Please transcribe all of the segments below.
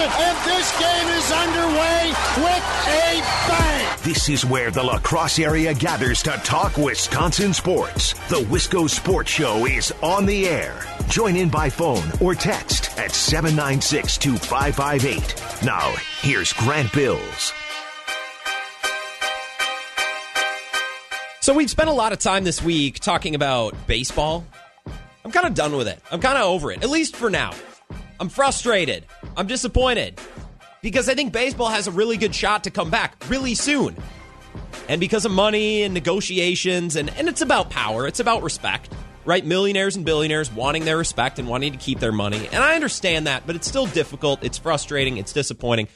it, and this game is underway with a bang. This is where the La Crosse area gathers to talk Wisconsin sports. The Wisco Sports Show is on the air. Join in by phone or text at 796 2558. Now, here's Grant Bills. So we've spent a lot of time this week talking about baseball. I'm kind of done with it. I'm kind of over it, at least for now. I'm frustrated. I'm disappointed because I think baseball has a really good shot to come back really soon. And because of money and negotiations, and, and it's about power, it's about respect, right? Millionaires and billionaires wanting their respect and wanting to keep their money. And I understand that, but it's still difficult. It's frustrating. It's disappointing.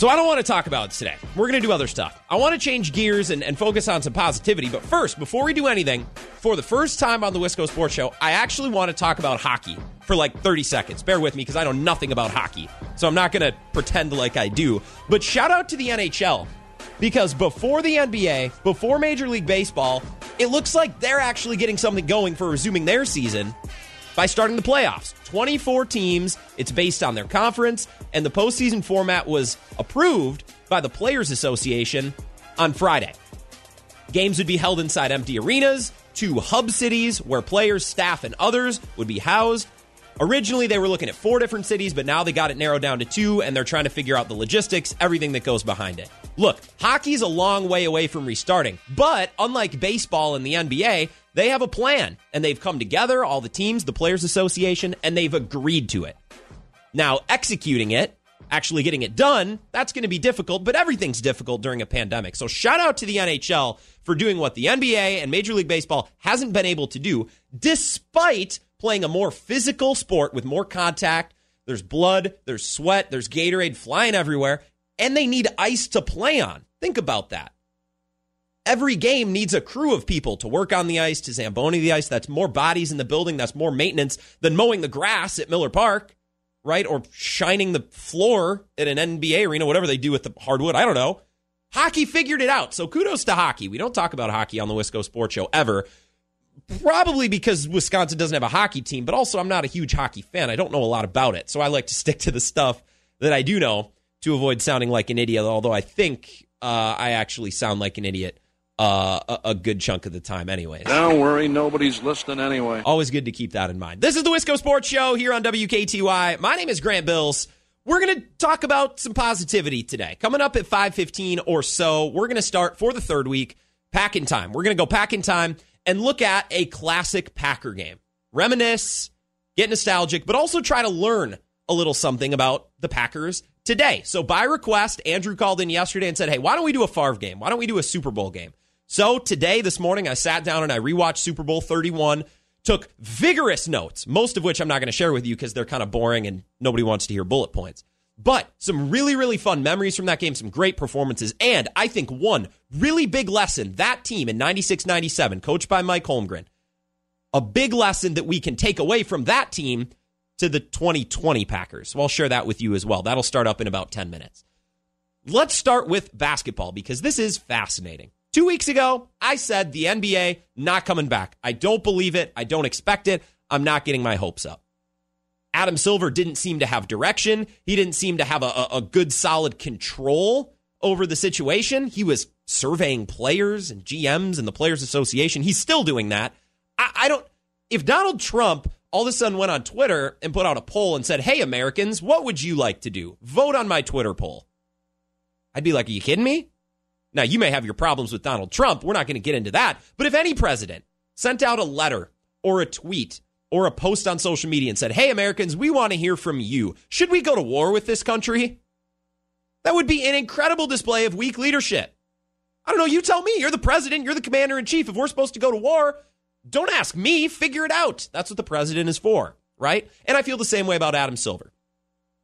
So I don't want to talk about it today. We're going to do other stuff. I want to change gears and, and, focus on some positivity. But first, before we do anything, for the first time on the Wisco Sports Show, I actually want to talk about hockey for like 30 seconds. Bear with me because I know nothing about hockey. So I'm not going to pretend like I do. But shout out to the NHL because before the NBA, before Major League Baseball, it looks like they're actually getting something going for resuming their season by starting the playoffs. 24 teams. It's based on their conference, and the postseason format was approved by the Players Association on Friday. Games would be held inside empty arenas, two hub cities where players, staff, and others would be housed. Originally, they were looking at four different cities, but now they got it narrowed down to two, and they're trying to figure out the logistics, everything that goes behind it. Look, hockey's a long way away from restarting, but unlike baseball and the NBA, they have a plan and they've come together, all the teams, the Players Association, and they've agreed to it. Now, executing it, actually getting it done, that's going to be difficult, but everything's difficult during a pandemic. So, shout out to the NHL for doing what the NBA and Major League Baseball hasn't been able to do, despite playing a more physical sport with more contact. There's blood, there's sweat, there's Gatorade flying everywhere, and they need ice to play on. Think about that every game needs a crew of people to work on the ice, to Zamboni the ice. That's more bodies in the building. That's more maintenance than mowing the grass at Miller Park, right? Or shining the floor at an NBA arena, whatever they do with the hardwood. I don't know. Hockey figured it out. So kudos to hockey. We don't talk about hockey on the Wisco Sports Show ever. Probably because Wisconsin doesn't have a hockey team, but also I'm not a huge hockey fan. I don't know a lot about it. So I like to stick to the stuff that I do know to avoid sounding like an idiot, although I think uh, I actually sound like an idiot uh, a, a, good chunk of the time, anyways. Don't worry, nobody's listening anyway. Always good to keep that in mind. This is the Wisco Sports Show here on WKTY. My name is Grant Bills. We're going to talk about some positivity today. Coming up at 5:15 or so, we're going to start for the third week pack in time. We're going to go pack in time and look at a classic Packer game. Reminisce, get nostalgic, but also try to learn a little something about the Packers today. So by request, Andrew called in yesterday and said, "Hey, why don't we do a Favre game? Why don't we do a Super Bowl game?" So today, this morning, I sat down and I rewatched Super Bowl 31, took vigorous notes, most of which I'm not going to share with you because they're kind of boring and nobody wants to hear bullet points. But some really, really fun memories from that game, some great performances, and I think one really big lesson that team in 96 97, coached by Mike Holmgren, a big lesson that we can take away from that team to the 2020 Packers. So I'll share that with you as well. That'll start up in about 10 minutes. Let's start with basketball because this is fascinating. Two weeks ago, I said the NBA not coming back. I don't believe it. I don't expect it. I'm not getting my hopes up. Adam Silver didn't seem to have direction. He didn't seem to have a, a good, solid control over the situation. He was surveying players and GMs and the Players Association. He's still doing that. I, I don't. If Donald Trump all of a sudden went on Twitter and put out a poll and said, Hey, Americans, what would you like to do? Vote on my Twitter poll. I'd be like, Are you kidding me? Now, you may have your problems with Donald Trump. We're not going to get into that. But if any president sent out a letter or a tweet or a post on social media and said, Hey, Americans, we want to hear from you. Should we go to war with this country? That would be an incredible display of weak leadership. I don't know. You tell me. You're the president. You're the commander in chief. If we're supposed to go to war, don't ask me. Figure it out. That's what the president is for, right? And I feel the same way about Adam Silver.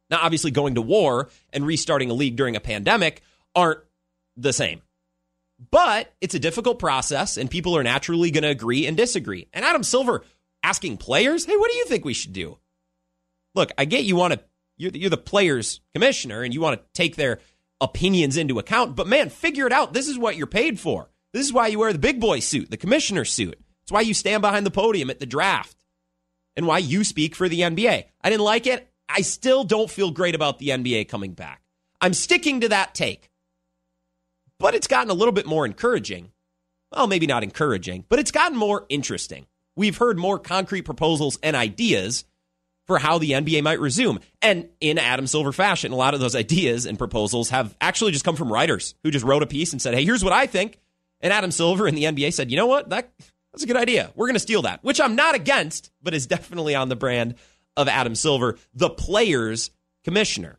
Now, obviously, going to war and restarting a league during a pandemic aren't the same. But it's a difficult process, and people are naturally going to agree and disagree. And Adam Silver asking players, hey, what do you think we should do? Look, I get you want to, you're, you're the players' commissioner, and you want to take their opinions into account, but man, figure it out. This is what you're paid for. This is why you wear the big boy suit, the commissioner suit. It's why you stand behind the podium at the draft and why you speak for the NBA. I didn't like it. I still don't feel great about the NBA coming back. I'm sticking to that take. But it's gotten a little bit more encouraging. Well, maybe not encouraging, but it's gotten more interesting. We've heard more concrete proposals and ideas for how the NBA might resume. And in Adam Silver fashion, a lot of those ideas and proposals have actually just come from writers who just wrote a piece and said, hey, here's what I think. And Adam Silver and the NBA said, you know what? That, that's a good idea. We're going to steal that, which I'm not against, but is definitely on the brand of Adam Silver, the players commissioner.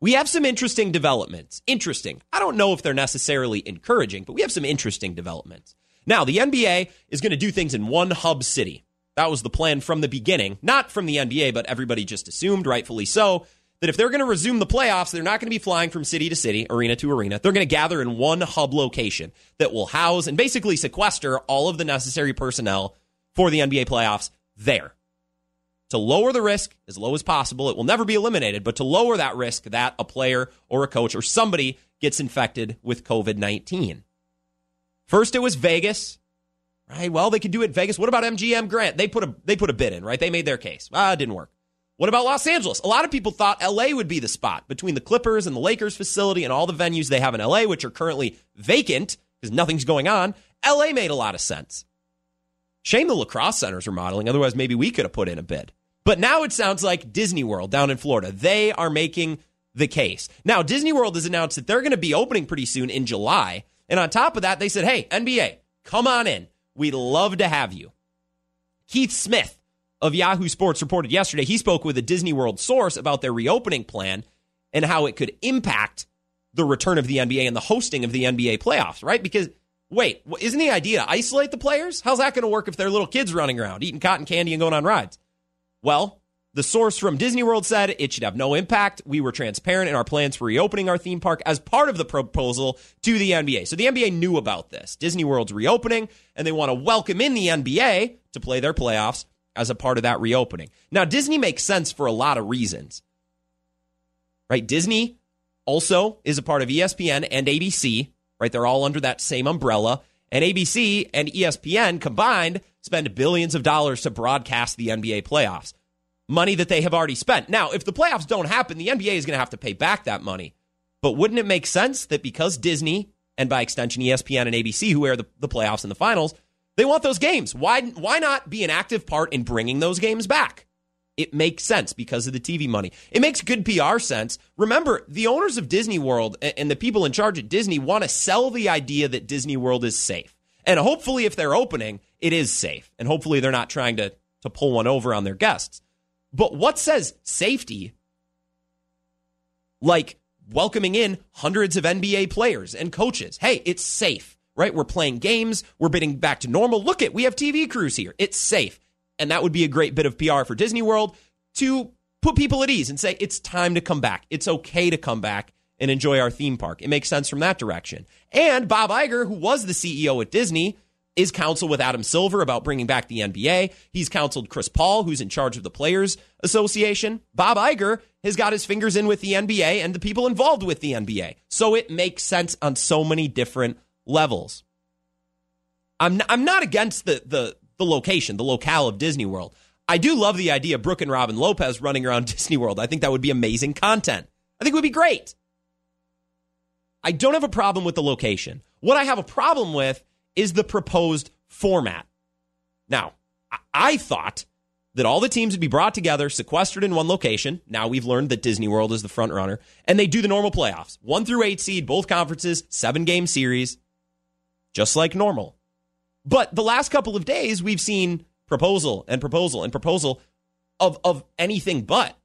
We have some interesting developments. Interesting. I don't know if they're necessarily encouraging, but we have some interesting developments. Now, the NBA is going to do things in one hub city. That was the plan from the beginning, not from the NBA, but everybody just assumed, rightfully so, that if they're going to resume the playoffs, they're not going to be flying from city to city, arena to arena. They're going to gather in one hub location that will house and basically sequester all of the necessary personnel for the NBA playoffs there. To lower the risk as low as possible, it will never be eliminated, but to lower that risk that a player or a coach or somebody gets infected with COVID 19. First, it was Vegas. Right. Well, they could do it Vegas. What about MGM Grand? They put a they put a bid in, right? They made their case. Ah, it didn't work. What about Los Angeles? A lot of people thought LA would be the spot between the Clippers and the Lakers facility and all the venues they have in LA, which are currently vacant because nothing's going on. LA made a lot of sense. Shame the lacrosse centers are modeling. Otherwise, maybe we could have put in a bid. But now it sounds like Disney World down in Florida. They are making the case. Now, Disney World has announced that they're going to be opening pretty soon in July. And on top of that, they said, hey, NBA, come on in. We'd love to have you. Keith Smith of Yahoo Sports reported yesterday he spoke with a Disney World source about their reopening plan and how it could impact the return of the NBA and the hosting of the NBA playoffs, right? Because wait, isn't the idea to isolate the players? How's that going to work if they're little kids running around eating cotton candy and going on rides? Well, the source from Disney World said it should have no impact. We were transparent in our plans for reopening our theme park as part of the proposal to the NBA. So the NBA knew about this. Disney World's reopening, and they want to welcome in the NBA to play their playoffs as a part of that reopening. Now, Disney makes sense for a lot of reasons. Right? Disney also is a part of ESPN and ABC, right? They're all under that same umbrella. And ABC and ESPN combined spend billions of dollars to broadcast the NBA playoffs money that they have already spent. Now, if the playoffs don't happen, the NBA is going to have to pay back that money. But wouldn't it make sense that because Disney and by extension ESPN and ABC, who air the, the playoffs and the finals, they want those games? Why, why not be an active part in bringing those games back? It makes sense because of the TV money. It makes good PR sense. Remember, the owners of Disney World and the people in charge at Disney want to sell the idea that Disney World is safe. And hopefully, if they're opening, it is safe. And hopefully, they're not trying to, to pull one over on their guests. But what says safety? Like welcoming in hundreds of NBA players and coaches. Hey, it's safe, right? We're playing games. We're bidding back to normal. Look at, we have TV crews here. It's safe. And that would be a great bit of PR for Disney World to put people at ease and say, it's time to come back. It's okay to come back and enjoy our theme park. It makes sense from that direction. And Bob Iger, who was the CEO at Disney, is counsel with Adam Silver about bringing back the NBA. He's counseled Chris Paul, who's in charge of the Players Association. Bob Iger has got his fingers in with the NBA and the people involved with the NBA. So it makes sense on so many different levels. I'm I'm not against the the the location, the locale of Disney World. I do love the idea of Brooke and Robin Lopez running around Disney World. I think that would be amazing content. I think it would be great. I don't have a problem with the location. What I have a problem with is the proposed format. Now, I thought that all the teams would be brought together, sequestered in one location. Now we've learned that Disney World is the front runner, and they do the normal playoffs. One through eight seed, both conferences, seven game series, just like normal. But the last couple of days, we've seen proposal and proposal and proposal of, of anything but.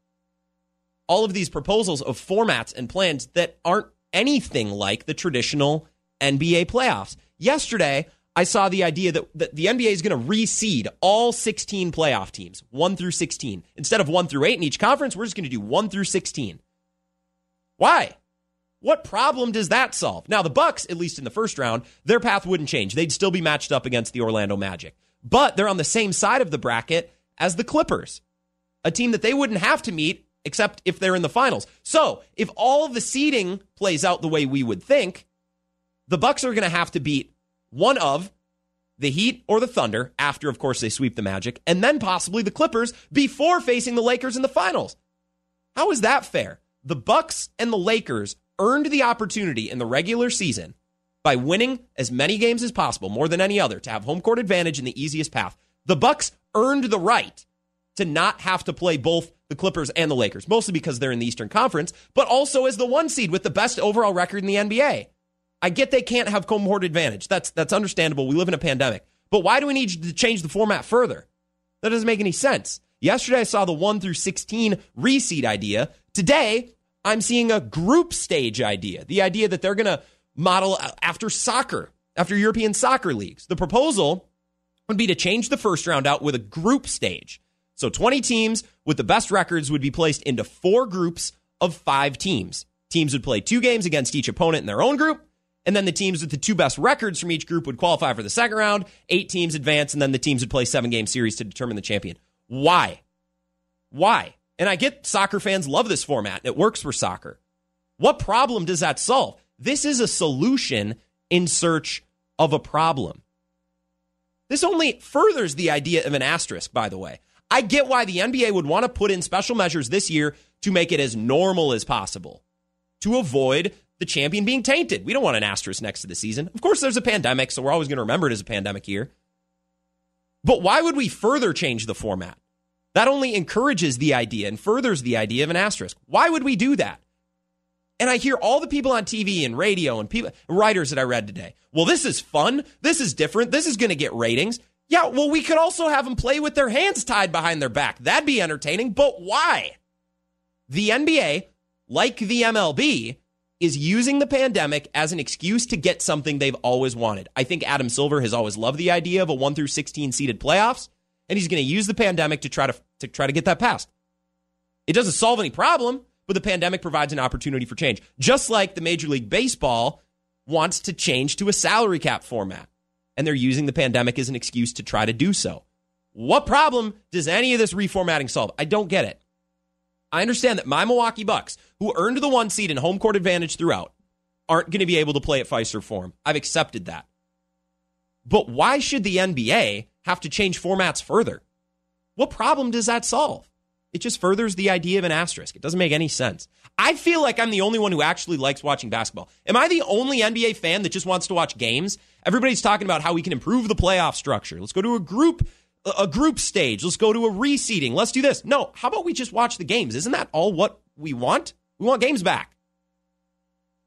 All of these proposals of formats and plans that aren't anything like the traditional NBA playoffs. Yesterday, I saw the idea that, that the NBA is going to reseed all 16 playoff teams, 1 through 16. Instead of 1 through 8 in each conference, we're just going to do 1 through 16. Why? What problem does that solve? Now, the Bucks, at least in the first round, their path wouldn't change. They'd still be matched up against the Orlando Magic. But they're on the same side of the bracket as the Clippers, a team that they wouldn't have to meet except if they're in the finals. So, if all the seeding plays out the way we would think, the Bucks are going to have to beat one of the Heat or the Thunder after, of course, they sweep the Magic, and then possibly the Clippers before facing the Lakers in the finals. How is that fair? The Bucks and the Lakers earned the opportunity in the regular season by winning as many games as possible, more than any other, to have home court advantage in the easiest path. The Bucks earned the right to not have to play both the Clippers and the Lakers, mostly because they're in the Eastern Conference, but also as the one seed with the best overall record in the NBA. I get they can't have home advantage. That's that's understandable. We live in a pandemic. But why do we need to change the format further? That doesn't make any sense. Yesterday I saw the 1 through 16 reseed idea. Today I'm seeing a group stage idea. The idea that they're going to model after soccer, after European soccer leagues. The proposal would be to change the first round out with a group stage. So 20 teams with the best records would be placed into four groups of five teams. Teams would play two games against each opponent in their own group, and then the teams with the two best records from each group would qualify for the second round. Eight teams advance, and then the teams would play seven game series to determine the champion. Why? Why? And I get soccer fans love this format. It works for soccer. What problem does that solve? This is a solution in search of a problem. This only furthers the idea of an asterisk, by the way. I get why the NBA would want to put in special measures this year to make it as normal as possible, to avoid the champion being tainted. We don't want an asterisk next to the season. Of course, there's a pandemic, so we're always going to remember it as a pandemic year. But why would we further change the format? That only encourages the idea and furthers the idea of an asterisk. Why would we do that? And I hear all the people on TV and radio and people writers that I read today. Well, this is fun. This is different. This is going to get ratings. Yeah, well, we could also have them play with their hands tied behind their back. That'd be entertaining. But why? The NBA, like the MLB, is using the pandemic as an excuse to get something they've always wanted. I think Adam Silver has always loved the idea of a 1 through 16 seeded playoffs, and he's going to use the pandemic to try to, to try to get that passed. It doesn't solve any problem, but the pandemic provides an opportunity for change. Just like the Major League Baseball wants to change to a salary cap format, and they're using the pandemic as an excuse to try to do so. What problem does any of this reformatting solve? I don't get it. I understand that my Milwaukee Bucks, who earned the one seed and home court advantage throughout, aren't going to be able to play at Fiserv Forum. I've accepted that. But why should the NBA have to change formats further? What problem does that solve? It just furthers the idea of an asterisk. It doesn't make any sense. I feel like I'm the only one who actually likes watching basketball. Am I the only NBA fan that just wants to watch games? Everybody's talking about how we can improve the playoff structure. Let's go to a group a group stage. Let's go to a reseeding. Let's do this. No, how about we just watch the games? Isn't that all what we want? We want games back.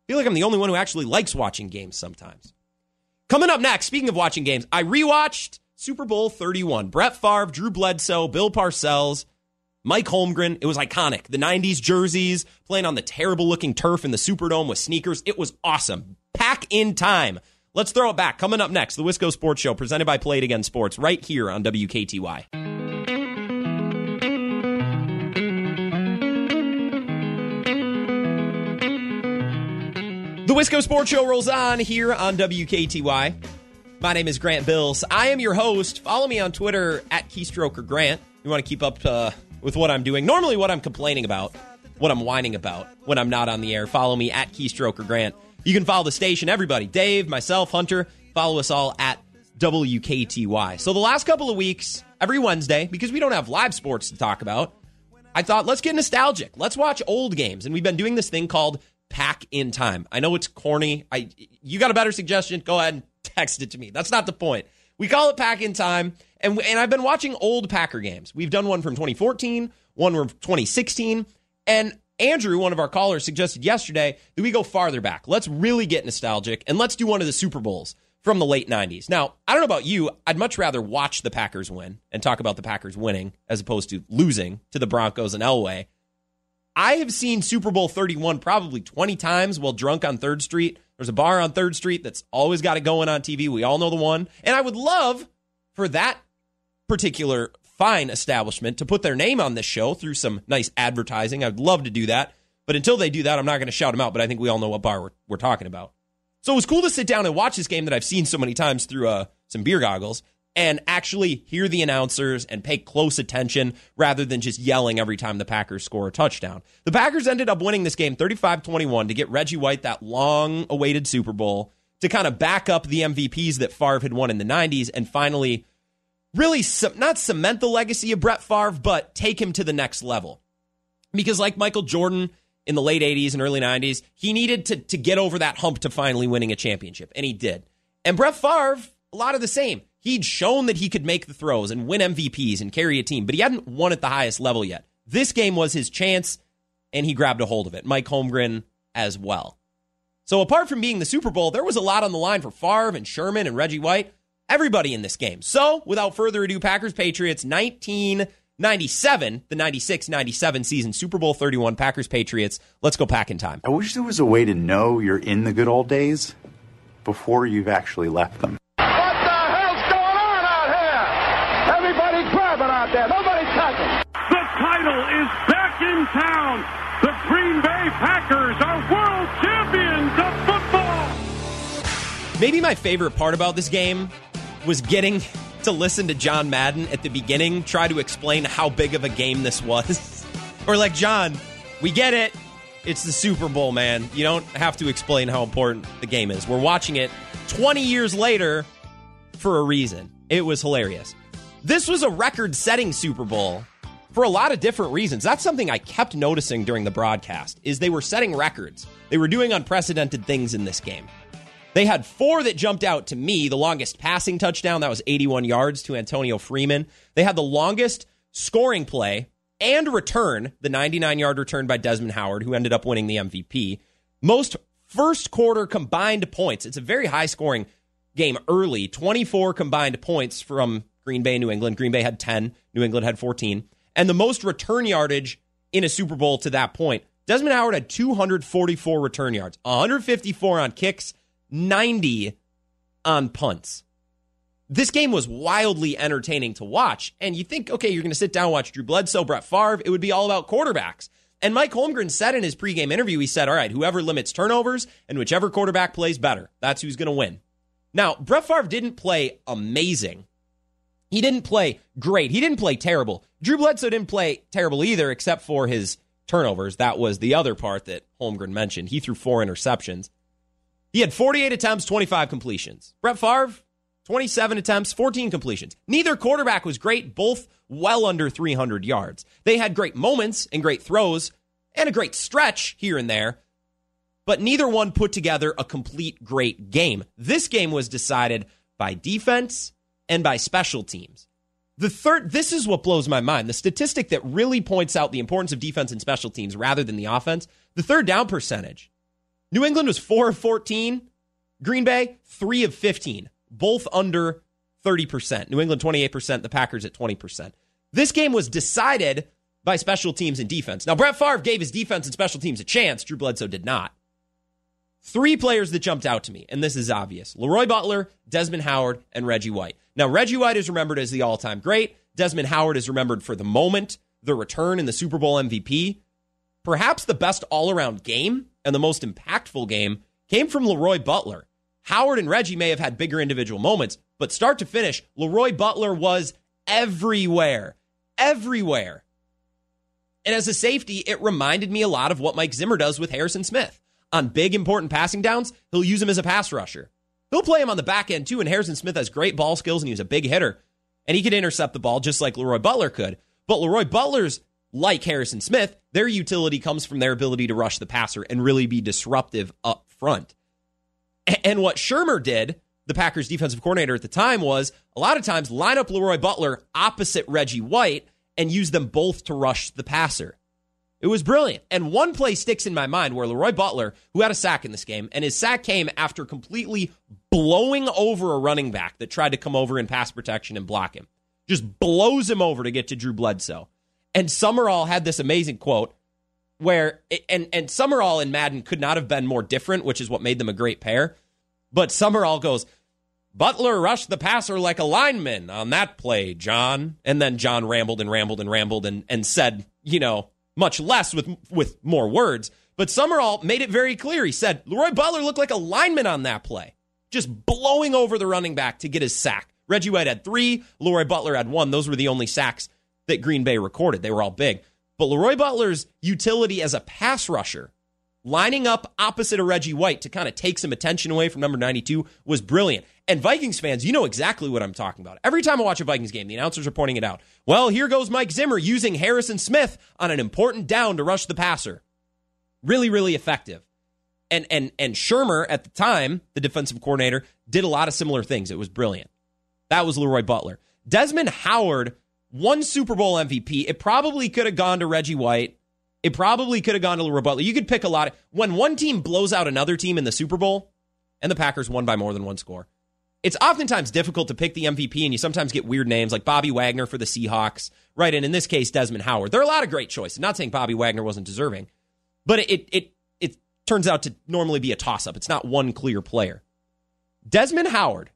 I feel like I'm the only one who actually likes watching games sometimes. Coming up next, speaking of watching games, I rewatched Super Bowl 31. Brett Favre, Drew Bledsoe, Bill Parcells. Mike Holmgren, it was iconic. The 90s jerseys, playing on the terrible looking turf in the Superdome with sneakers. It was awesome. Pack in time. Let's throw it back. Coming up next, the Wisco Sports Show presented by Play It Again Sports right here on WKTY. The Wisco Sports Show rolls on here on WKTY. My name is Grant Bills. I am your host. Follow me on Twitter at Keystroker Grant. You want to keep up uh, with what I'm doing. Normally, what I'm complaining about, what I'm whining about when I'm not on the air. Follow me at Keystroker Grant. You can follow the station, everybody. Dave, myself, Hunter. Follow us all at WKTY. So the last couple of weeks, every Wednesday, because we don't have live sports to talk about, I thought let's get nostalgic. Let's watch old games. And we've been doing this thing called Pack in Time. I know it's corny. I you got a better suggestion? Go ahead and text it to me. That's not the point. We call it Pack in Time. And, and I've been watching old Packer games. We've done one from 2014, one from 2016. And Andrew, one of our callers, suggested yesterday that we go farther back. Let's really get nostalgic and let's do one of the Super Bowls from the late 90s. Now, I don't know about you. I'd much rather watch the Packers win and talk about the Packers winning as opposed to losing to the Broncos and Elway. I have seen Super Bowl 31 probably 20 times while drunk on 3rd Street. There's a bar on 3rd Street that's always got it going on TV. We all know the one. And I would love for that particular fine establishment to put their name on this show through some nice advertising. I'd love to do that. But until they do that, I'm not going to shout them out. But I think we all know what bar we're, we're talking about. So it was cool to sit down and watch this game that I've seen so many times through uh, some beer goggles and actually hear the announcers and pay close attention rather than just yelling every time the Packers score a touchdown. The Packers ended up winning this game 35 21 to get Reggie White that long awaited Super Bowl to kind of back up the MVPs that Favre had won in the 90s and finally really not cement the legacy of Brett Favre, but take him to the next level. Because, like Michael Jordan in the late 80s and early 90s, he needed to, to get over that hump to finally winning a championship, and he did. And Brett Favre, a lot of the same. He'd shown that he could make the throws and win MVPs and carry a team, but he hadn't won at the highest level yet. This game was his chance, and he grabbed a hold of it. Mike Holmgren as well. So apart from being the Super Bowl, there was a lot on the line for Favre and Sherman and Reggie White, everybody in this game. So without further ado, Packers Patriots 1997, the 96 97 season, Super Bowl 31, Packers Patriots. Let's go back in time. I wish there was a way to know you're in the good old days before you've actually left them. What the hell's going on out here? Everybody's grabbing out there. Nobody touching. The title is back in town. The Green Bay Packers are world champions of football. Maybe my favorite part about this game was getting to listen to John Madden at the beginning try to explain how big of a game this was. or like, John, we get it. It's the Super Bowl, man. You don't have to explain how important the game is. We're watching it 20 years later for a reason. It was hilarious. This was a record setting Super Bowl for a lot of different reasons. That's something I kept noticing during the broadcast is they were setting records. They were doing unprecedented things in this game. They had four that jumped out to me. The longest passing touchdown, that was 81 yards to Antonio Freeman. They had the longest scoring play and return, the 99 yard return by Desmond Howard, who ended up winning the MVP. Most first quarter combined points. It's a very high scoring game early 24 combined points from Green Bay, New England. Green Bay had 10, New England had 14 and the most return yardage in a Super Bowl to that point. Desmond Howard had 244 return yards, 154 on kicks, 90 on punts. This game was wildly entertaining to watch. And you think, okay, you're going to sit down watch Drew Bledsoe, Brett Favre. It would be all about quarterbacks. And Mike Holmgren said in his pregame interview, he said, all right, whoever limits turnovers and whichever quarterback plays better, that's who's going to win. Now, Brett Favre didn't play amazing he didn't play great. He didn't play terrible. Drew Bledsoe didn't play terrible either, except for his turnovers. That was the other part that Holmgren mentioned. He threw four interceptions. He had 48 attempts, 25 completions. Brett Favre, 27 attempts, 14 completions. Neither quarterback was great, both well under 300 yards. They had great moments and great throws and a great stretch here and there, but neither one put together a complete great game. This game was decided by defense and by special teams. The third, this is what blows my mind. The statistic that really points out the importance of defense and special teams rather than the offense, the third down percentage. New England was 4 of 14, Green Bay 3 of 15, both under 30%. New England 28%, the Packers at 20%. This game was decided by special teams and defense. Now, Brett Favre gave his defense and special teams a chance. Drew Bledsoe did not. Three players that jumped out to me, and this is obvious Leroy Butler, Desmond Howard, and Reggie White. Now, Reggie White is remembered as the all time great. Desmond Howard is remembered for the moment, the return, and the Super Bowl MVP. Perhaps the best all around game and the most impactful game came from Leroy Butler. Howard and Reggie may have had bigger individual moments, but start to finish, Leroy Butler was everywhere. Everywhere. And as a safety, it reminded me a lot of what Mike Zimmer does with Harrison Smith. On big, important passing downs, he'll use him as a pass rusher. He'll play him on the back end too. And Harrison Smith has great ball skills and he's a big hitter. And he could intercept the ball just like Leroy Butler could. But Leroy Butler's like Harrison Smith, their utility comes from their ability to rush the passer and really be disruptive up front. And what Shurmur did, the Packers defensive coordinator at the time, was a lot of times line up Leroy Butler opposite Reggie White and use them both to rush the passer. It was brilliant. And one play sticks in my mind where Leroy Butler, who had a sack in this game, and his sack came after completely blowing over a running back that tried to come over in pass protection and block him. Just blows him over to get to Drew Bledsoe. And Summerall had this amazing quote where, and, and Summerall and Madden could not have been more different, which is what made them a great pair. But Summerall goes, Butler rushed the passer like a lineman on that play, John. And then John rambled and rambled and rambled and, and said, you know, much less with with more words. But Summerall made it very clear. He said Leroy Butler looked like a lineman on that play, just blowing over the running back to get his sack. Reggie White had three, Leroy Butler had one. Those were the only sacks that Green Bay recorded. They were all big. But Leroy Butler's utility as a pass rusher lining up opposite of Reggie White to kind of take some attention away from number 92 was brilliant. And Vikings fans, you know exactly what I'm talking about. Every time I watch a Vikings game, the announcers are pointing it out. Well, here goes Mike Zimmer using Harrison Smith on an important down to rush the passer. Really, really effective. And and and Shurmur at the time, the defensive coordinator, did a lot of similar things. It was brilliant. That was Leroy Butler. Desmond Howard won Super Bowl MVP. It probably could have gone to Reggie White. It probably could have gone to Leroy Butler. You could pick a lot. Of, when one team blows out another team in the Super Bowl, and the Packers won by more than one score, it's oftentimes difficult to pick the MVP, and you sometimes get weird names like Bobby Wagner for the Seahawks, right? And in this case, Desmond Howard. There are a lot of great choices. not saying Bobby Wagner wasn't deserving, but it it it turns out to normally be a toss up. It's not one clear player. Desmond Howard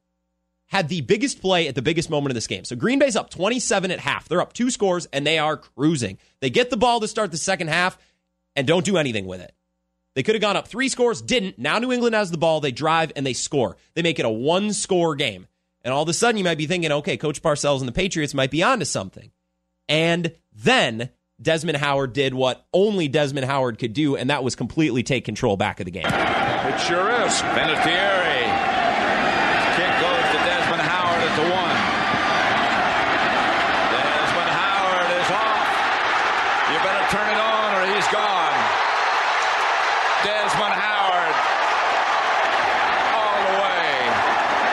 had the biggest play at the biggest moment of this game. So Green Bay's up 27 at half. They're up two scores and they are cruising. They get the ball to start the second half and don't do anything with it. They could have gone up three scores, didn't. Now New England has the ball. They drive and they score. They make it a one score game. And all of a sudden, you might be thinking, okay, Coach Parcells and the Patriots might be onto something. And then Desmond Howard did what only Desmond Howard could do, and that was completely take control back of the game. It sure is. Vinatieri. Kick goes to Desmond Howard at the one. Desmond Howard is off. You better turn it on or he's gone. Desmond Howard all the way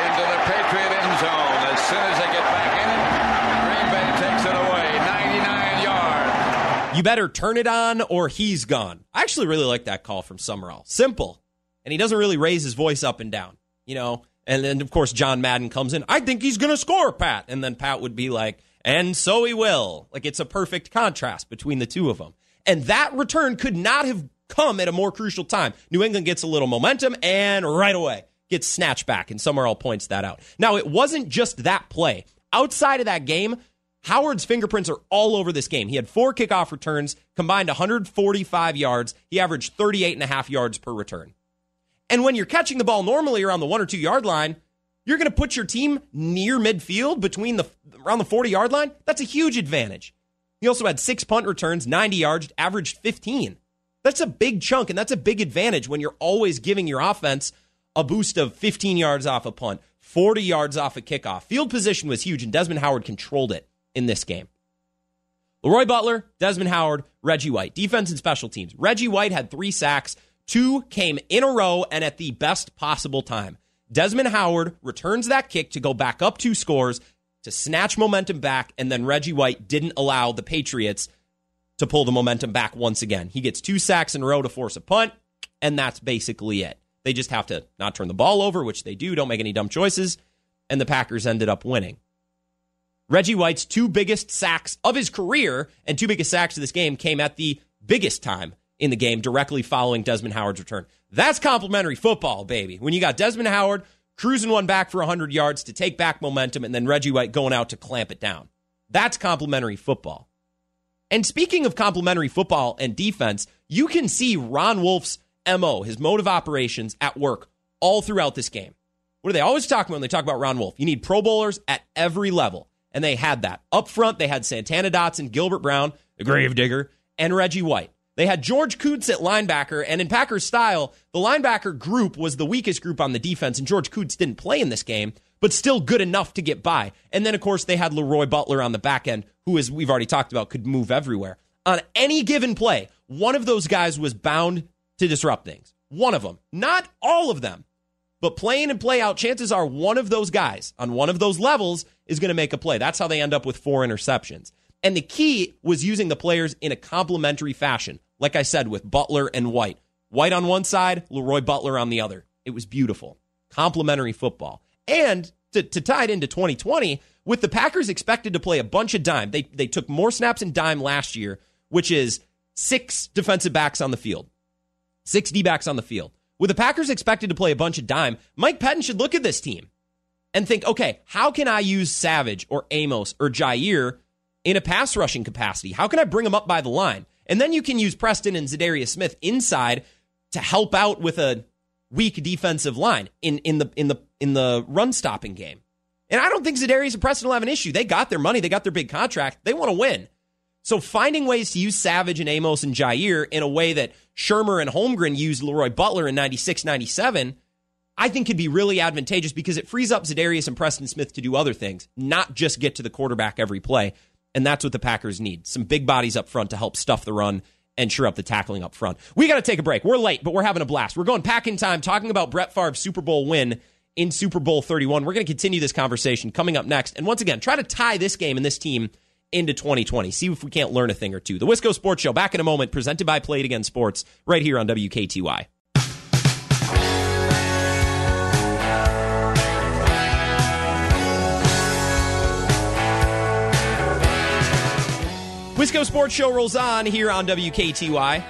into the Patriot end zone. As soon as they get back in it, Green Bay takes it away. 99 yards. You better turn it on or he's gone. I actually really like that call from Summerall. Simple. And he doesn't really raise his voice up and down, you know? And then, of course, John Madden comes in. I think he's going to score, Pat. And then Pat would be like, and so he will. Like it's a perfect contrast between the two of them. And that return could not have come at a more crucial time. New England gets a little momentum and right away gets snatched back. And Summerall points that out. Now, it wasn't just that play. Outside of that game, Howard's fingerprints are all over this game. He had four kickoff returns, combined 145 yards. He averaged 38 and a half yards per return. And when you're catching the ball normally around the one or two yard line, you're going to put your team near midfield between the around the 40 yard line. That's a huge advantage. He also had six punt returns, 90 yards, averaged 15. That's a big chunk, and that's a big advantage when you're always giving your offense a boost of 15 yards off a punt, 40 yards off a kickoff. Field position was huge, and Desmond Howard controlled it in this game. Leroy Butler, Desmond Howard, Reggie White. Defense and special teams. Reggie White had three sacks. Two came in a row and at the best possible time. Desmond Howard returns that kick to go back up two scores to snatch momentum back, and then Reggie White didn't allow the Patriots to pull the momentum back once again. He gets two sacks in a row to force a punt, and that's basically it. They just have to not turn the ball over, which they do, don't make any dumb choices, and the Packers ended up winning. Reggie White's two biggest sacks of his career and two biggest sacks of this game came at the biggest time in the game, directly following Desmond Howard's return. That's complementary football, baby. When you got Desmond Howard cruising one back for 100 yards to take back momentum, and then Reggie White going out to clamp it down. That's complementary football. And speaking of complementary football and defense, you can see Ron Wolf's MO, his mode of operations, at work all throughout this game. What do they always talk about when they talk about Ron Wolf? You need Pro Bowlers at every level. And they had that. Up front, they had Santana Dotson, Gilbert Brown, the gravedigger, and Reggie White. They had George Koonce at linebacker, and in Packers style, the linebacker group was the weakest group on the defense, and George Koonce didn't play in this game, but still good enough to get by. And then, of course, they had Leroy Butler on the back end, who, as we've already talked about, could move everywhere. On any given play, one of those guys was bound to disrupt things. One of them. Not all of them. But playing and play out, chances are one of those guys on one of those levels is going to make a play. That's how they end up with four interceptions. And the key was using the players in a complementary fashion. Like I said, with Butler and White. White on one side, Leroy Butler on the other. It was beautiful. Complementary football. And to, to tie it into 2020, with the Packers expected to play a bunch of dime, they, they took more snaps in dime last year, which is six defensive backs on the field, six D backs on the field. With the Packers expected to play a bunch of dime, Mike Pettine should look at this team and think, okay, how can I use Savage or Amos or Jaire in a pass rushing capacity? How can I bring them up by the line? And then you can use Preston and Za'Darius Smith inside to help out with a weak defensive line in, in the in the in the run stopping game. And I don't think Za'Darius and Preston will have an issue. They got their money, they got their big contract, they want to win. So finding ways to use Savage and Amos and Jaire in a way that Shurmur and Holmgren used Leroy Butler in 96, 97, I think could be really advantageous because it frees up Za'Darius and Preston Smith to do other things, not just get to the quarterback every play. And that's what the Packers need. Some big bodies up front to help stuff the run and sure up the tackling up front. We got to take a break. We're late, but we're having a blast. We're going back in time talking about Brett Favre's Super Bowl win in Super Bowl 31. We're going to continue this conversation coming up next. And once again, try to tie this game and this team into 2020. See if we can't learn a thing or two. The Wisco Sports Show back in a moment, presented by Play It Again Sports, right here on WKTY. Wisco Sports Show rolls on here on WKTY.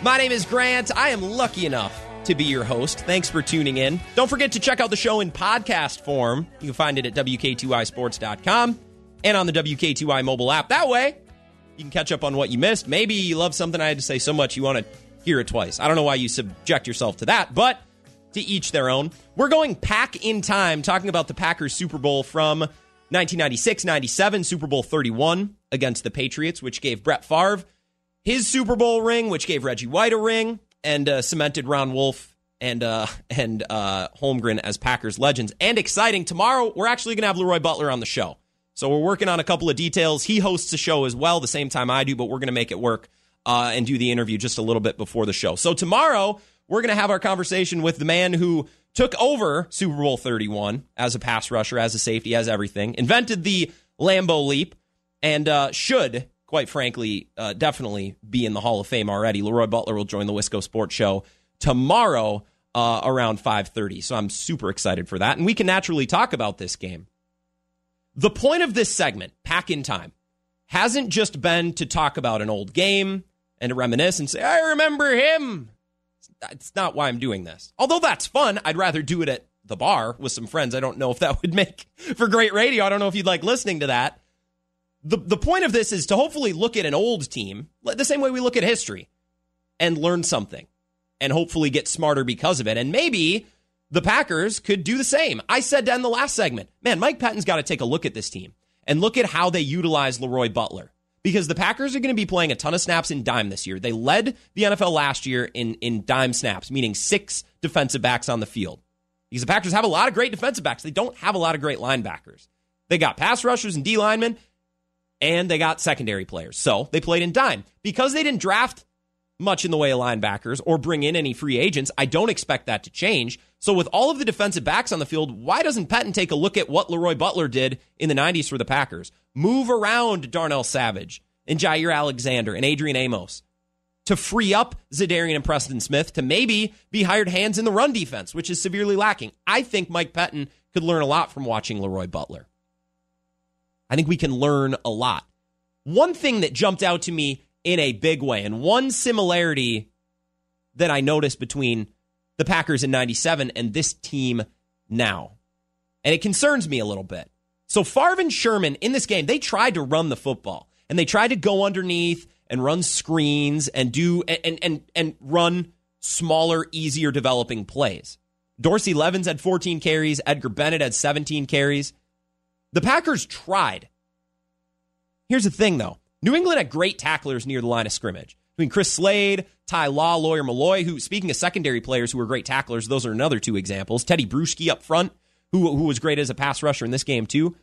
My name is Grant. I am lucky enough to be your host. Thanks for tuning in. Don't forget to check out the show in podcast form. You can find it at WKTYSports.com and on the WKTY mobile app. That way, you can catch up on what you missed. Maybe you love something I had to say so much you want to hear it twice. I don't know why you subject yourself to that, but to each their own. We're going back in time talking about the Packers Super Bowl from 1996 97, Super Bowl 31 against the Patriots, which gave Brett Favre his Super Bowl ring, which gave Reggie White a ring, and uh, cemented Ron Wolf and uh, and uh, Holmgren as Packers legends. And exciting, tomorrow we're actually going to have Leroy Butler on the show. So we're working on a couple of details. He hosts a show as well, the same time I do, but we're going to make it work uh, and do the interview just a little bit before the show. So tomorrow we're going to have our conversation with the man who took over Super Bowl 31 as a pass rusher, as a safety, as everything, invented the Lambeau leap, and uh, should, quite frankly, uh, definitely be in the Hall of Fame already. Leroy Butler will join the Wisco Sports Show tomorrow uh, around 5.30, so I'm super excited for that. And we can naturally talk about this game. The point of this segment, Pack in Time, hasn't just been to talk about an old game and to reminisce and say, I remember him that's not why I'm doing this. Although that's fun, I'd rather do it at the bar with some friends. I don't know if that would make for great radio. I don't know if you'd like listening to that. The the point of this is to hopefully look at an old team the same way we look at history and learn something and hopefully get smarter because of it. And maybe the Packers could do the same. I said in the last segment, man, Mike Pettine's got to take a look at this team and look at how they utilize Leroy Butler because the Packers are going to be playing a ton of snaps in dime this year. They led the NFL last year in, in dime snaps, meaning six defensive backs on the field. Because the Packers have a lot of great defensive backs. They don't have a lot of great linebackers. They got pass rushers and D linemen, and they got secondary players. So they played in dime. Because they didn't draft much in the way of linebackers or bring in any free agents, I don't expect that to change. So with all of the defensive backs on the field, why doesn't Pettine take a look at what Leroy Butler did in the 90s for the Packers? Move around Darnell Savage and Jaire Alexander and Adrian Amos to free up Za'Darius and Preston Smith to maybe be hired hands in the run defense, which is severely lacking. I think Mike Pettine could learn a lot from watching Leroy Butler. I think we can learn a lot. One thing that jumped out to me in a big way, and one similarity that I noticed between the Packers in 97 and this team now, and it concerns me a little bit. So Favre and Sherman in this game, they tried to run the football and they tried to go underneath and run screens and do and and and run smaller, easier developing plays. Dorsey Levens had 14 carries, Edgar Bennett had 17 carries. The Packers tried. Here's the thing though. New England had great tacklers near the line of scrimmage. Between Chris Slade, Ty Law, Lawyer Milloy, who, speaking of secondary players who were great tacklers, those are another two examples. Tedy Bruschi up front, who, who was great as a pass rusher in this game, too.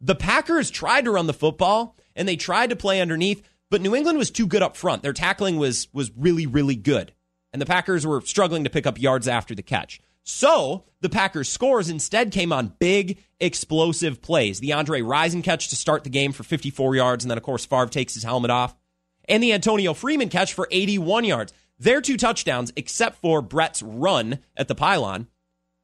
The Packers tried to run the football and they tried to play underneath, but New England was too good up front. Their tackling was was really really good. And the Packers were struggling to pick up yards after the catch. So the Packers' scores instead came on big, explosive plays. The Andre Rison catch to start the game for 54 yards, and then, of course, Favre takes his helmet off. And the Antonio Freeman catch for 81 yards. Their two touchdowns, except for Brett's run at the pylon,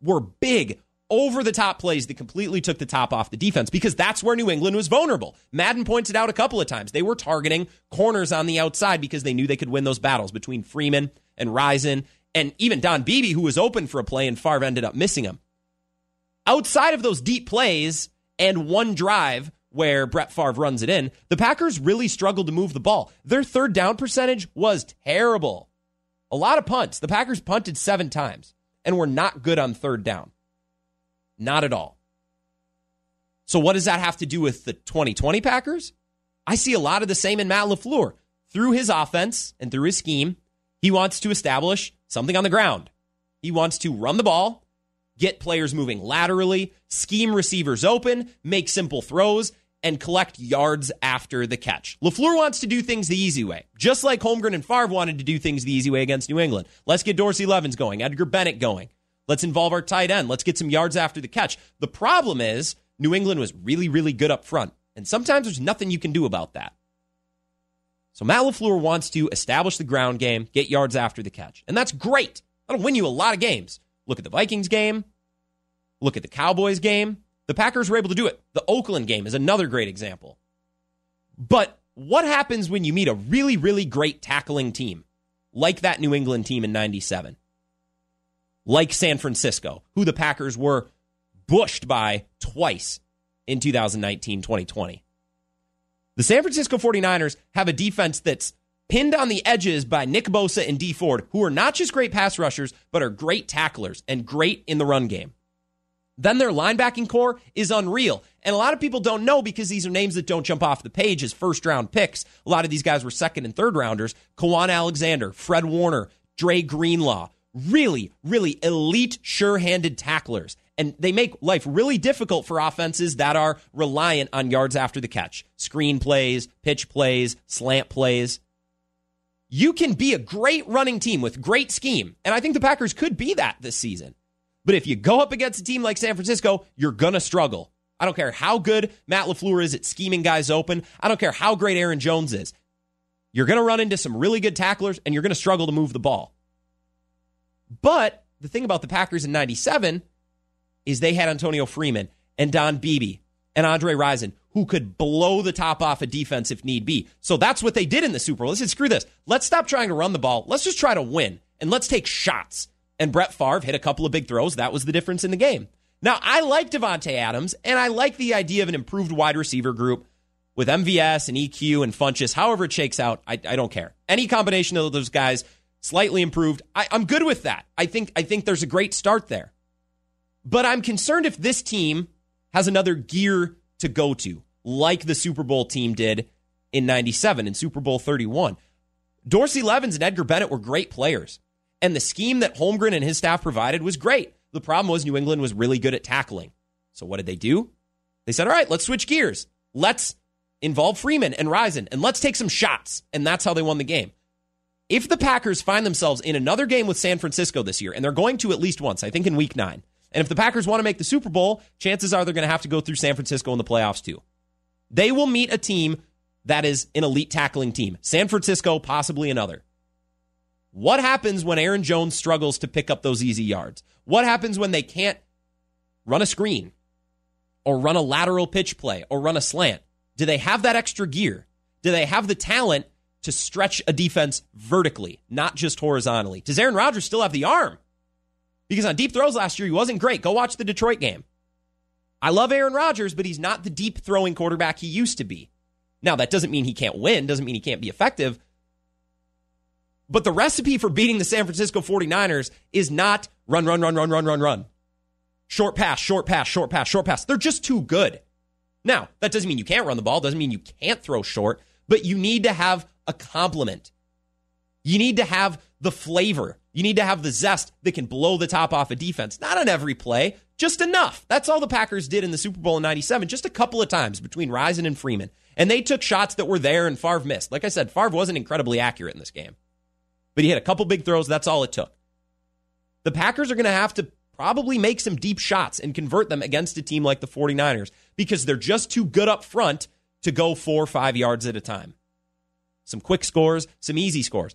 were big, over the top plays that completely took the top off the defense because that's where New England was vulnerable. Madden pointed out a couple of times they were targeting corners on the outside because they knew they could win those battles between Freeman and Rison and even Don Beebe, who was open for a play and Favre ended up missing him. Outside of those deep plays and one drive where Brett Favre runs it in, the Packers really struggled to move the ball. Their third down percentage was terrible. A lot of punts. The Packers punted seven times and we're not good on third down. Not at all. So, what does that have to do with the 2020 Packers? I see a lot of the same in Matt LaFleur. Through his offense and through his scheme, he wants to establish something on the ground. He wants to run the ball, get players moving laterally, scheme receivers open, make simple throws, and collect yards after the catch. LaFleur wants to do things the easy way, just like Holmgren and Favre wanted to do things the easy way against New England. Let's get Dorsey Levens going, Edgar Bennett going. Let's involve our tight end. Let's get some yards after the catch. The problem is New England was really, really good up front. And sometimes there's nothing you can do about that. So Matt LaFleur wants to establish the ground game, get yards after the catch. And that's great. That'll win you a lot of games. Look at the Vikings game. Look at the Cowboys game. The Packers were able to do it. The Oakland game is another great example. But what happens when you meet a really, really great tackling team, like that New England team in 97? Like San Francisco, who the Packers were bushed by twice in 2019 2020. The San Francisco 49ers have a defense that's pinned on the edges by Nick Bosa and Dee Ford, who are not just great pass rushers, but are great tacklers and great in the run game. Then their linebacking corps is unreal. And a lot of people don't know because these are names that don't jump off the page as first round picks. A lot of these guys were second and third rounders. Kwon Alexander, Fred Warner, Dre Greenlaw. Really, really elite, sure handed tacklers. And they make life really difficult for offenses that are reliant on yards after the catch screen plays, pitch plays, slant plays. You can be a great running team with great scheme. And I think the Packers could be that this season. But if you go up against a team like San Francisco, you're going to struggle. I don't care how good Matt LaFleur is at scheming guys open. I don't care how great Aaron Jones is. You're going to run into some really good tacklers and you're going to struggle to move the ball. But the thing about the Packers in 97 is they had Antonio Freeman and Don Beebe and Andre Rison who could blow the top off a defense if need be. So that's what they did in the Super Bowl. They said, screw this. Let's stop trying to run the ball. Let's just try to win and let's take shots and Brett Favre hit a couple of big throws. That was the difference in the game. Now, I like Davante Adams, and I like the idea of an improved wide receiver group with MVS and EQ and Funchess. However it shakes out, I, I don't care. Any combination of those guys, slightly improved, I, I'm good with that. I think I think there's a great start there. But I'm concerned if this team has another gear to go to, like the Super Bowl team did in 97 and Super Bowl 31. Dorsey Levens and Edgar Bennett were great players. And the scheme that Holmgren and his staff provided was great. The problem was New England was really good at tackling. So what did they do? They said, all right, let's switch gears. Let's involve Freeman and Rison and let's take some shots. And that's how they won the game. If the Packers find themselves in another game with San Francisco this year, and they're going to at least once, I think in week nine, and if the Packers want to make the Super Bowl, chances are they're going to have to go through San Francisco in the playoffs too. They will meet a team that is an elite tackling team. San Francisco, possibly another. What happens when Aaron Jones struggles to pick up those easy yards? What happens when they can't run a screen or run a lateral pitch play or run a slant? Do they have that extra gear? Do they have the talent to stretch a defense vertically, not just horizontally? Does Aaron Rodgers still have the arm? Because on deep throws last year, he wasn't great. Go watch the Detroit game. I love Aaron Rodgers, but he's not the deep throwing quarterback he used to be. Now, that doesn't mean he can't win, doesn't mean he can't be effective, but the recipe for beating the San Francisco 49ers is not run, run, run, run, run, run, run. Short pass, short pass, short pass, short pass. They're just too good. Now, that doesn't mean you can't run the ball, doesn't mean you can't throw short, but you need to have a complement. You need to have the flavor. You need to have the zest that can blow the top off a defense. Not on every play, just enough. That's all the Packers did in the Super Bowl in 97, just a couple of times between Rison and Freeman. And they took shots that were there and Favre missed. Like I said, Favre wasn't incredibly accurate in this game but he had a couple big throws. That's all it took. The Packers are going to have to probably make some deep shots and convert them against a team like the 49ers because they're just too good up front to go four or five yards at a time. Some quick scores, some easy scores.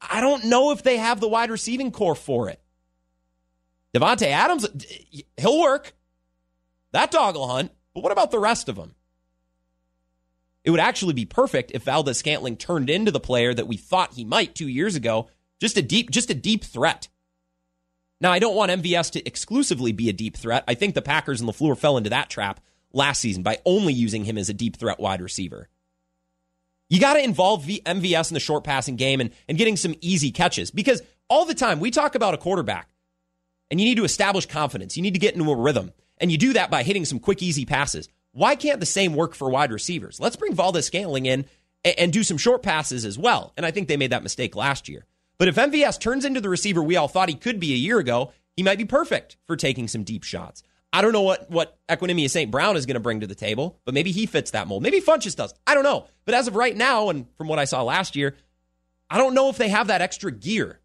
I don't know if they have the wide receiving corps for it. Davante Adams, he'll work. That dog will hunt. But what about the rest of them? It would actually be perfect if Valdes Scantling turned into the player that we thought he might two years ago. Just a deep, just a deep threat. Now, I don't want MVS to exclusively be a deep threat. I think the Packers and LaFleur fell into that trap last season by only using him as a deep threat wide receiver. You got to involve MVS in the short passing game and, and getting some easy catches because all the time we talk about a quarterback and you need to establish confidence. You need to get into a rhythm. And you do that by hitting some quick, easy passes. Why can't the same work for wide receivers? Let's bring Valdes Scantling in and, and do some short passes as well. And I think they made that mistake last year. But if MVS turns into the receiver we all thought he could be a year ago, he might be perfect for taking some deep shots. I don't know what what Equanimeous St. Brown is going to bring to the table, but maybe he fits that mold. Maybe Funchess does. I don't know. But as of right now, and from what I saw last year, I don't know if they have that extra gear.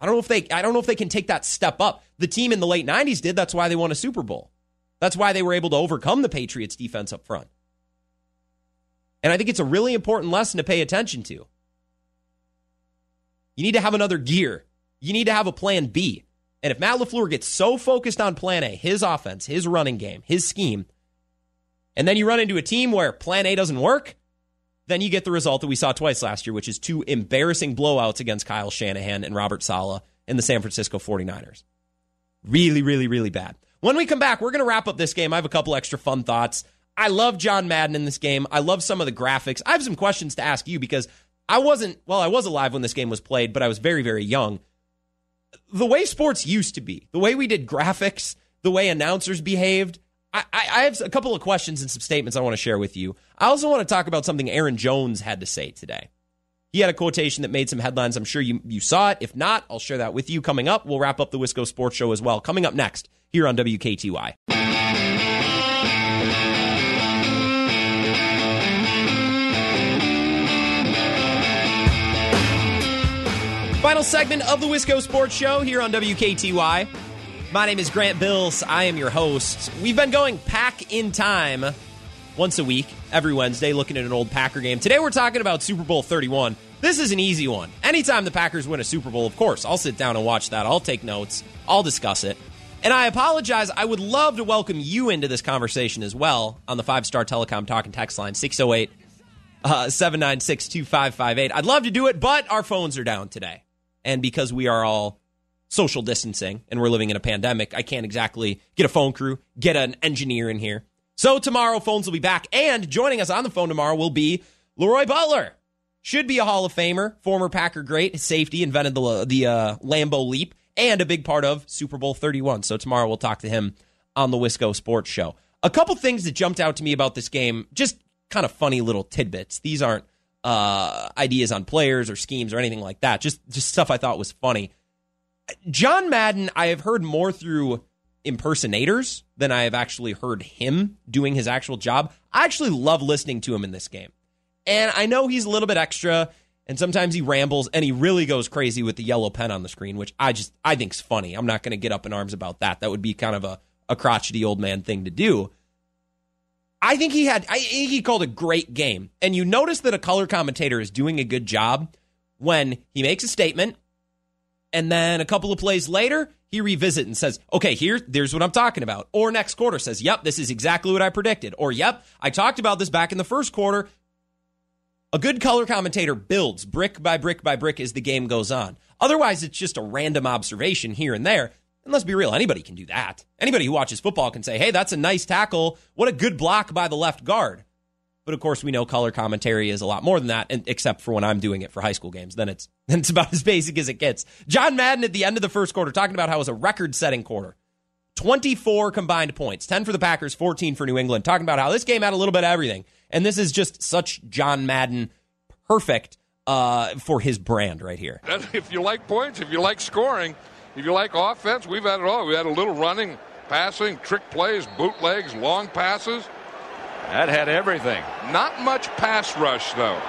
I don't know if they I don't know if they can take that step up. The team in the late 90s did. That's why they won a Super Bowl. That's why they were able to overcome the Patriots defense up front. And I think it's a really important lesson to pay attention to. You need to have another gear. You need to have a plan B. And if Matt LaFleur gets so focused on plan A, his offense, his running game, his scheme, and then you run into a team where plan A doesn't work, then you get the result that we saw twice last year, which is two embarrassing blowouts against Kyle Shanahan and Robert Saleh and the San Francisco 49ers. Really, really, really bad. When we come back, we're going to wrap up this game. I have a couple extra fun thoughts. I love John Madden in this game. I love some of the graphics. I have some questions to ask you because I wasn't, well, I was alive when this game was played, but I was very, very young. The way sports used to be, the way we did graphics, the way announcers behaved, I, I have a couple of questions and some statements I want to share with you. I also want to talk about something Aaron Jones had to say today. He had a quotation that made some headlines. I'm sure you, you saw it. If not, I'll share that with you coming up. We'll wrap up the Wisco Sports Show as well. Coming up next here on WKTY. Final segment of the Wisco Sports Show here on WKTY. My name is Grant Bills. I am your host. We've been going pack in time once a week, every Wednesday, looking at an old Packer game. Today we're talking about Super Bowl 31. This is an easy one. Anytime the Packers win a Super Bowl, of course, I'll sit down and watch that. I'll take notes. I'll discuss it. And I apologize. I would love to welcome you into this conversation as well on the five star telecom talk and text line 608 796 2558. I'd love to do it, but our phones are down today. And because we are all social distancing and we're living in a pandemic, I can't exactly get a phone crew, get an engineer in here. So tomorrow, phones will be back. And joining us on the phone tomorrow will be Leroy Butler. Should be a Hall of Famer, former Packer great, safety, invented the, the uh, Lambeau leap, and a big part of Super Bowl 31. So tomorrow we'll talk to him on the Wisco Sports Show. A couple things that jumped out to me about this game, just kind of funny little tidbits. These aren't uh, ideas on players or schemes or anything like that. Just just stuff I thought was funny. John Madden, I have heard more through impersonators than I have actually heard him doing his actual job. I actually love listening to him in this game. And I know he's a little bit extra and sometimes he rambles and he really goes crazy with the yellow pen on the screen, which I just I think's funny. I'm not going to get up in arms about that. That would be kind of a a crotchety old man thing to do. I think he had I think he called a great game. And you notice that a color commentator is doing a good job when he makes a statement and then a couple of plays later, he revisits and says, okay, here, there's what I'm talking about. Or next quarter says, yep, this is exactly what I predicted. Or, yep, I talked about this back in the first quarter. A good color commentator builds brick by brick by brick as the game goes on. Otherwise, it's just a random observation here and there. And let's be real, anybody can do that. Anybody who watches football can say, hey, that's a nice tackle. What a good block by the left guard. But of course, we know color commentary is a lot more than that, and except for when I'm doing it for high school games. Then it's then it's about as basic as it gets. John Madden at the end of the first quarter talking about how it was a record-setting quarter. 24 combined points, 10 for the Packers, 14 for New England. Talking about how this game had a little bit of everything. And this is just such John Madden perfect uh, for his brand right here. If you like points, if you like scoring, if you like offense, we've had it all. We had a little running, passing, trick plays, bootlegs, long passes. That had everything. Not much pass rush, though.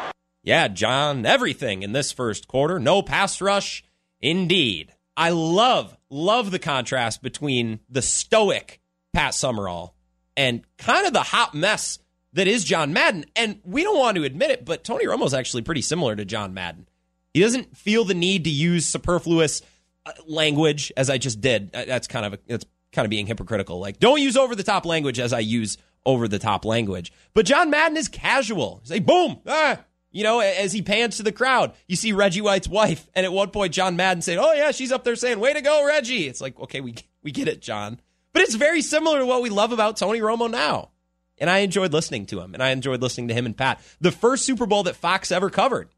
Yeah, John, everything in this first quarter. No pass rush, indeed. I love, love the contrast between the stoic Pat Summerall and kind of the hot mess that is John Madden. And we don't want to admit it, but Tony Romo's actually pretty similar to John Madden. He doesn't feel the need to use superfluous uh, language as I just did. Uh, That's kind of a, that's kind of being hypocritical. Like, don't use over the top language as I use over the top language. But John Madden is casual. Say boom, ah, you know, as he pans to the crowd. You see Reggie White's wife, and at one point John Madden said, "Oh yeah, she's up there saying, way to go, Reggie." It's like, okay, we we get it, John. But it's very similar to what we love about Tony Romo now. And I enjoyed listening to him, and I enjoyed listening to him and Pat. The first Super Bowl that Fox ever covered,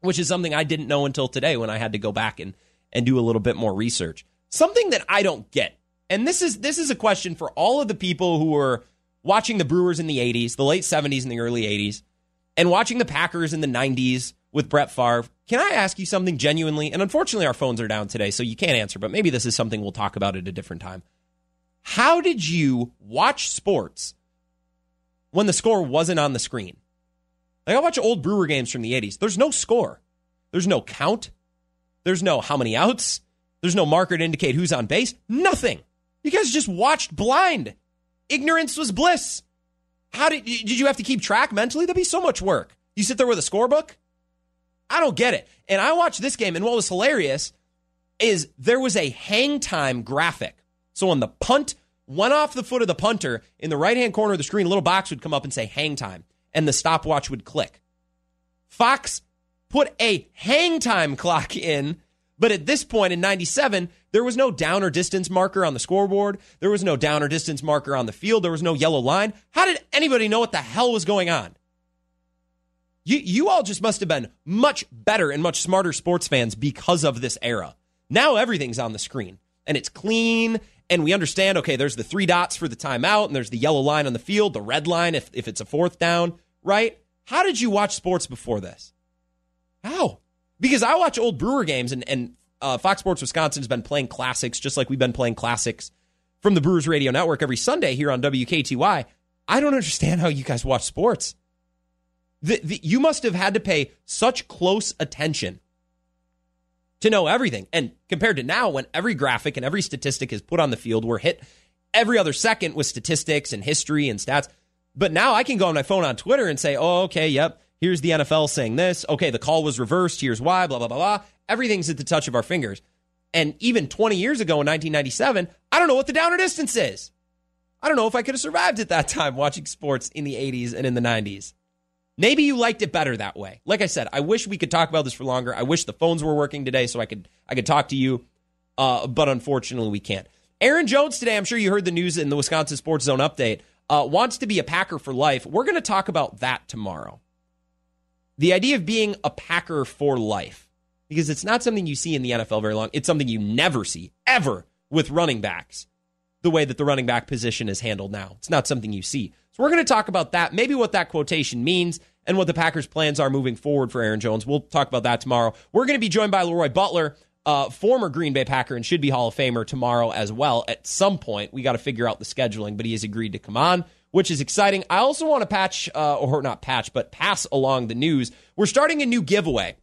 which is something I didn't know until today when I had to go back and and do a little bit more research. Something that I don't get. And this is this is a question for all of the people who were watching the Brewers in the 80s, the late 70s and the early 80s, and watching the Packers in the 90s with Brett Favre. Can I ask you something genuinely? And unfortunately, our phones are down today, so you can't answer, but maybe this is something we'll talk about at a different time. How did you watch sports when the score wasn't on the screen? Like I watch old Brewer games from the 80s. There's no score. There's no count. There's no how many outs. There's no marker to indicate who's on base. Nothing. You guys just watched blind. Ignorance was bliss. How did did you have to keep track mentally? That'd be so much work. You sit there with a scorebook? I don't get it. And I watched this game, and what was hilarious is there was a hang time graphic. So when the punt went off the foot of the punter in the right hand corner of the screen, a little box would come up and say hang time, and the stopwatch would click. Fox put a hang time clock in, but at this point in 97, there was no down or distance marker on the scoreboard. There was no down or distance marker on the field. There was no yellow line. How did anybody know what the hell was going on? You, you all just must have been much better and much smarter sports fans because of this era. Now everything's on the screen and it's clean and we understand okay, there's the three dots for the timeout and there's the yellow line on the field, the red line if, if it's a fourth down, right? How did you watch sports before this? How? Because I watch old Brewer games and, and uh, Fox Sports Wisconsin has been playing classics just like we've been playing classics from the Brewers Radio Network every Sunday here on WKTY. I don't understand how you guys watch sports. The, the, you must have had to pay such close attention to know everything. And compared to now, when every graphic and every statistic is put on the field, we're hit every other second with statistics and history and stats. But now I can go on my phone on Twitter and say, oh, okay, yep, here's the NFL saying this. Okay, the call was reversed. Here's why, blah, blah, blah, blah. Everything's at the touch of our fingers. And even 20 years ago in 1997, I don't know what the downer distance is. I don't know if I could have survived at that time watching sports in the 80s and in the 90s. Maybe you liked it better that way. Like I said, I wish we could talk about this for longer. I wish the phones were working today so I could I could talk to you, uh, but unfortunately we can't. Aaron Jones today, I'm sure you heard the news in the Wisconsin Sports Zone update, uh, wants to be a Packer for life. We're going to talk about that tomorrow. The idea of being a Packer for life, because it's not something you see in the NFL very long. It's something you never see, ever, with running backs, the way that the running back position is handled now. It's not something you see. So we're going to talk about that, maybe what that quotation means and what the Packers' plans are moving forward for Aaron Jones. We'll talk about that tomorrow. We're going to be joined by Leroy Butler, uh, former Green Bay Packer and should be Hall of Famer tomorrow as well. At some point, we got to figure out the scheduling, but he has agreed to come on, which is exciting. I also want to patch, uh, or not patch, but pass along the news. We're starting a new giveaway.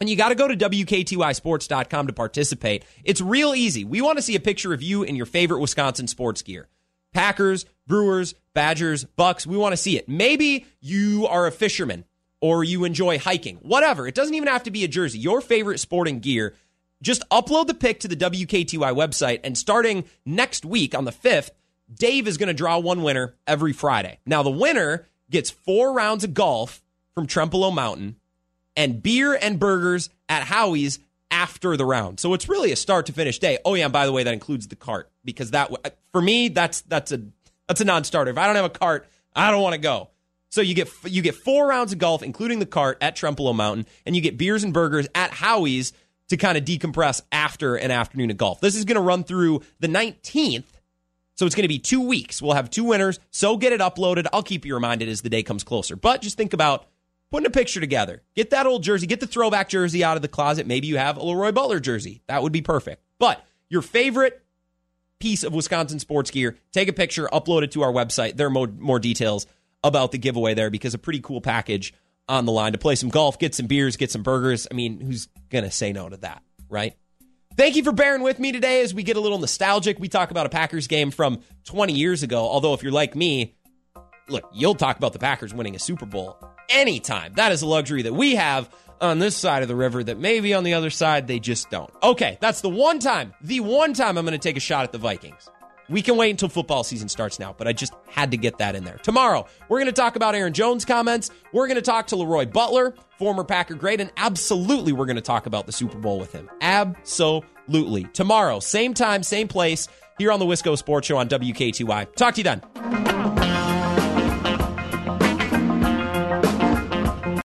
And you got to go to WKTYsports.com to participate. It's real easy. We want to see a picture of you in your favorite Wisconsin sports gear. Packers, Brewers, Badgers, Bucks. We want to see it. Maybe you are a fisherman or you enjoy hiking, whatever. It doesn't even have to be a jersey. Your favorite sporting gear. Just upload the pic to the WKTY website, and starting next week on the 5th, Dave is going to draw one winner every Friday. Now, the winner gets four rounds of golf from Trempealeau Mountain and beer and burgers at Howie's after the round. So it's really a start to finish day. Oh yeah, and by the way, that includes the cart because that uh, for me that's that's a that's a non-starter. If I don't have a cart, I don't want to go. So you get you get four rounds of golf, including the cart at Trempealeau Mountain, and you get beers and burgers at Howie's to kind of decompress after an afternoon of golf. This is going to run through the 19th. So it's going to be two weeks. We'll have two winners. So get it uploaded. I'll keep you reminded as the day comes closer. But just think about putting a picture together. Get that old jersey, get the throwback jersey out of the closet. Maybe you have a Leroy Butler jersey. That would be perfect. But your favorite piece of Wisconsin sports gear, take a picture, upload it to our website. There are more, more details about the giveaway there because a pretty cool package on the line to play some golf, get some beers, get some burgers. I mean, who's going to say no to that, right? Thank you for bearing with me today as we get a little nostalgic. We talk about a Packers game from 20 years ago. Although, if you're like me, look, you'll talk about the Packers winning a Super Bowl anytime. That is a luxury that we have on this side of the river that maybe on the other side they just don't. Okay, that's the one time, the one time I'm going to take a shot at the Vikings. We can wait until football season starts now, but I just had to get that in there. Tomorrow, we're going to talk about Aaron Jones' comments. We're going to talk to Leroy Butler, former Packer great, and absolutely we're going to talk about the Super Bowl with him. Absolutely. Tomorrow, same time, same place, here on the Wisco Sports Show on WKTY. Talk to you then.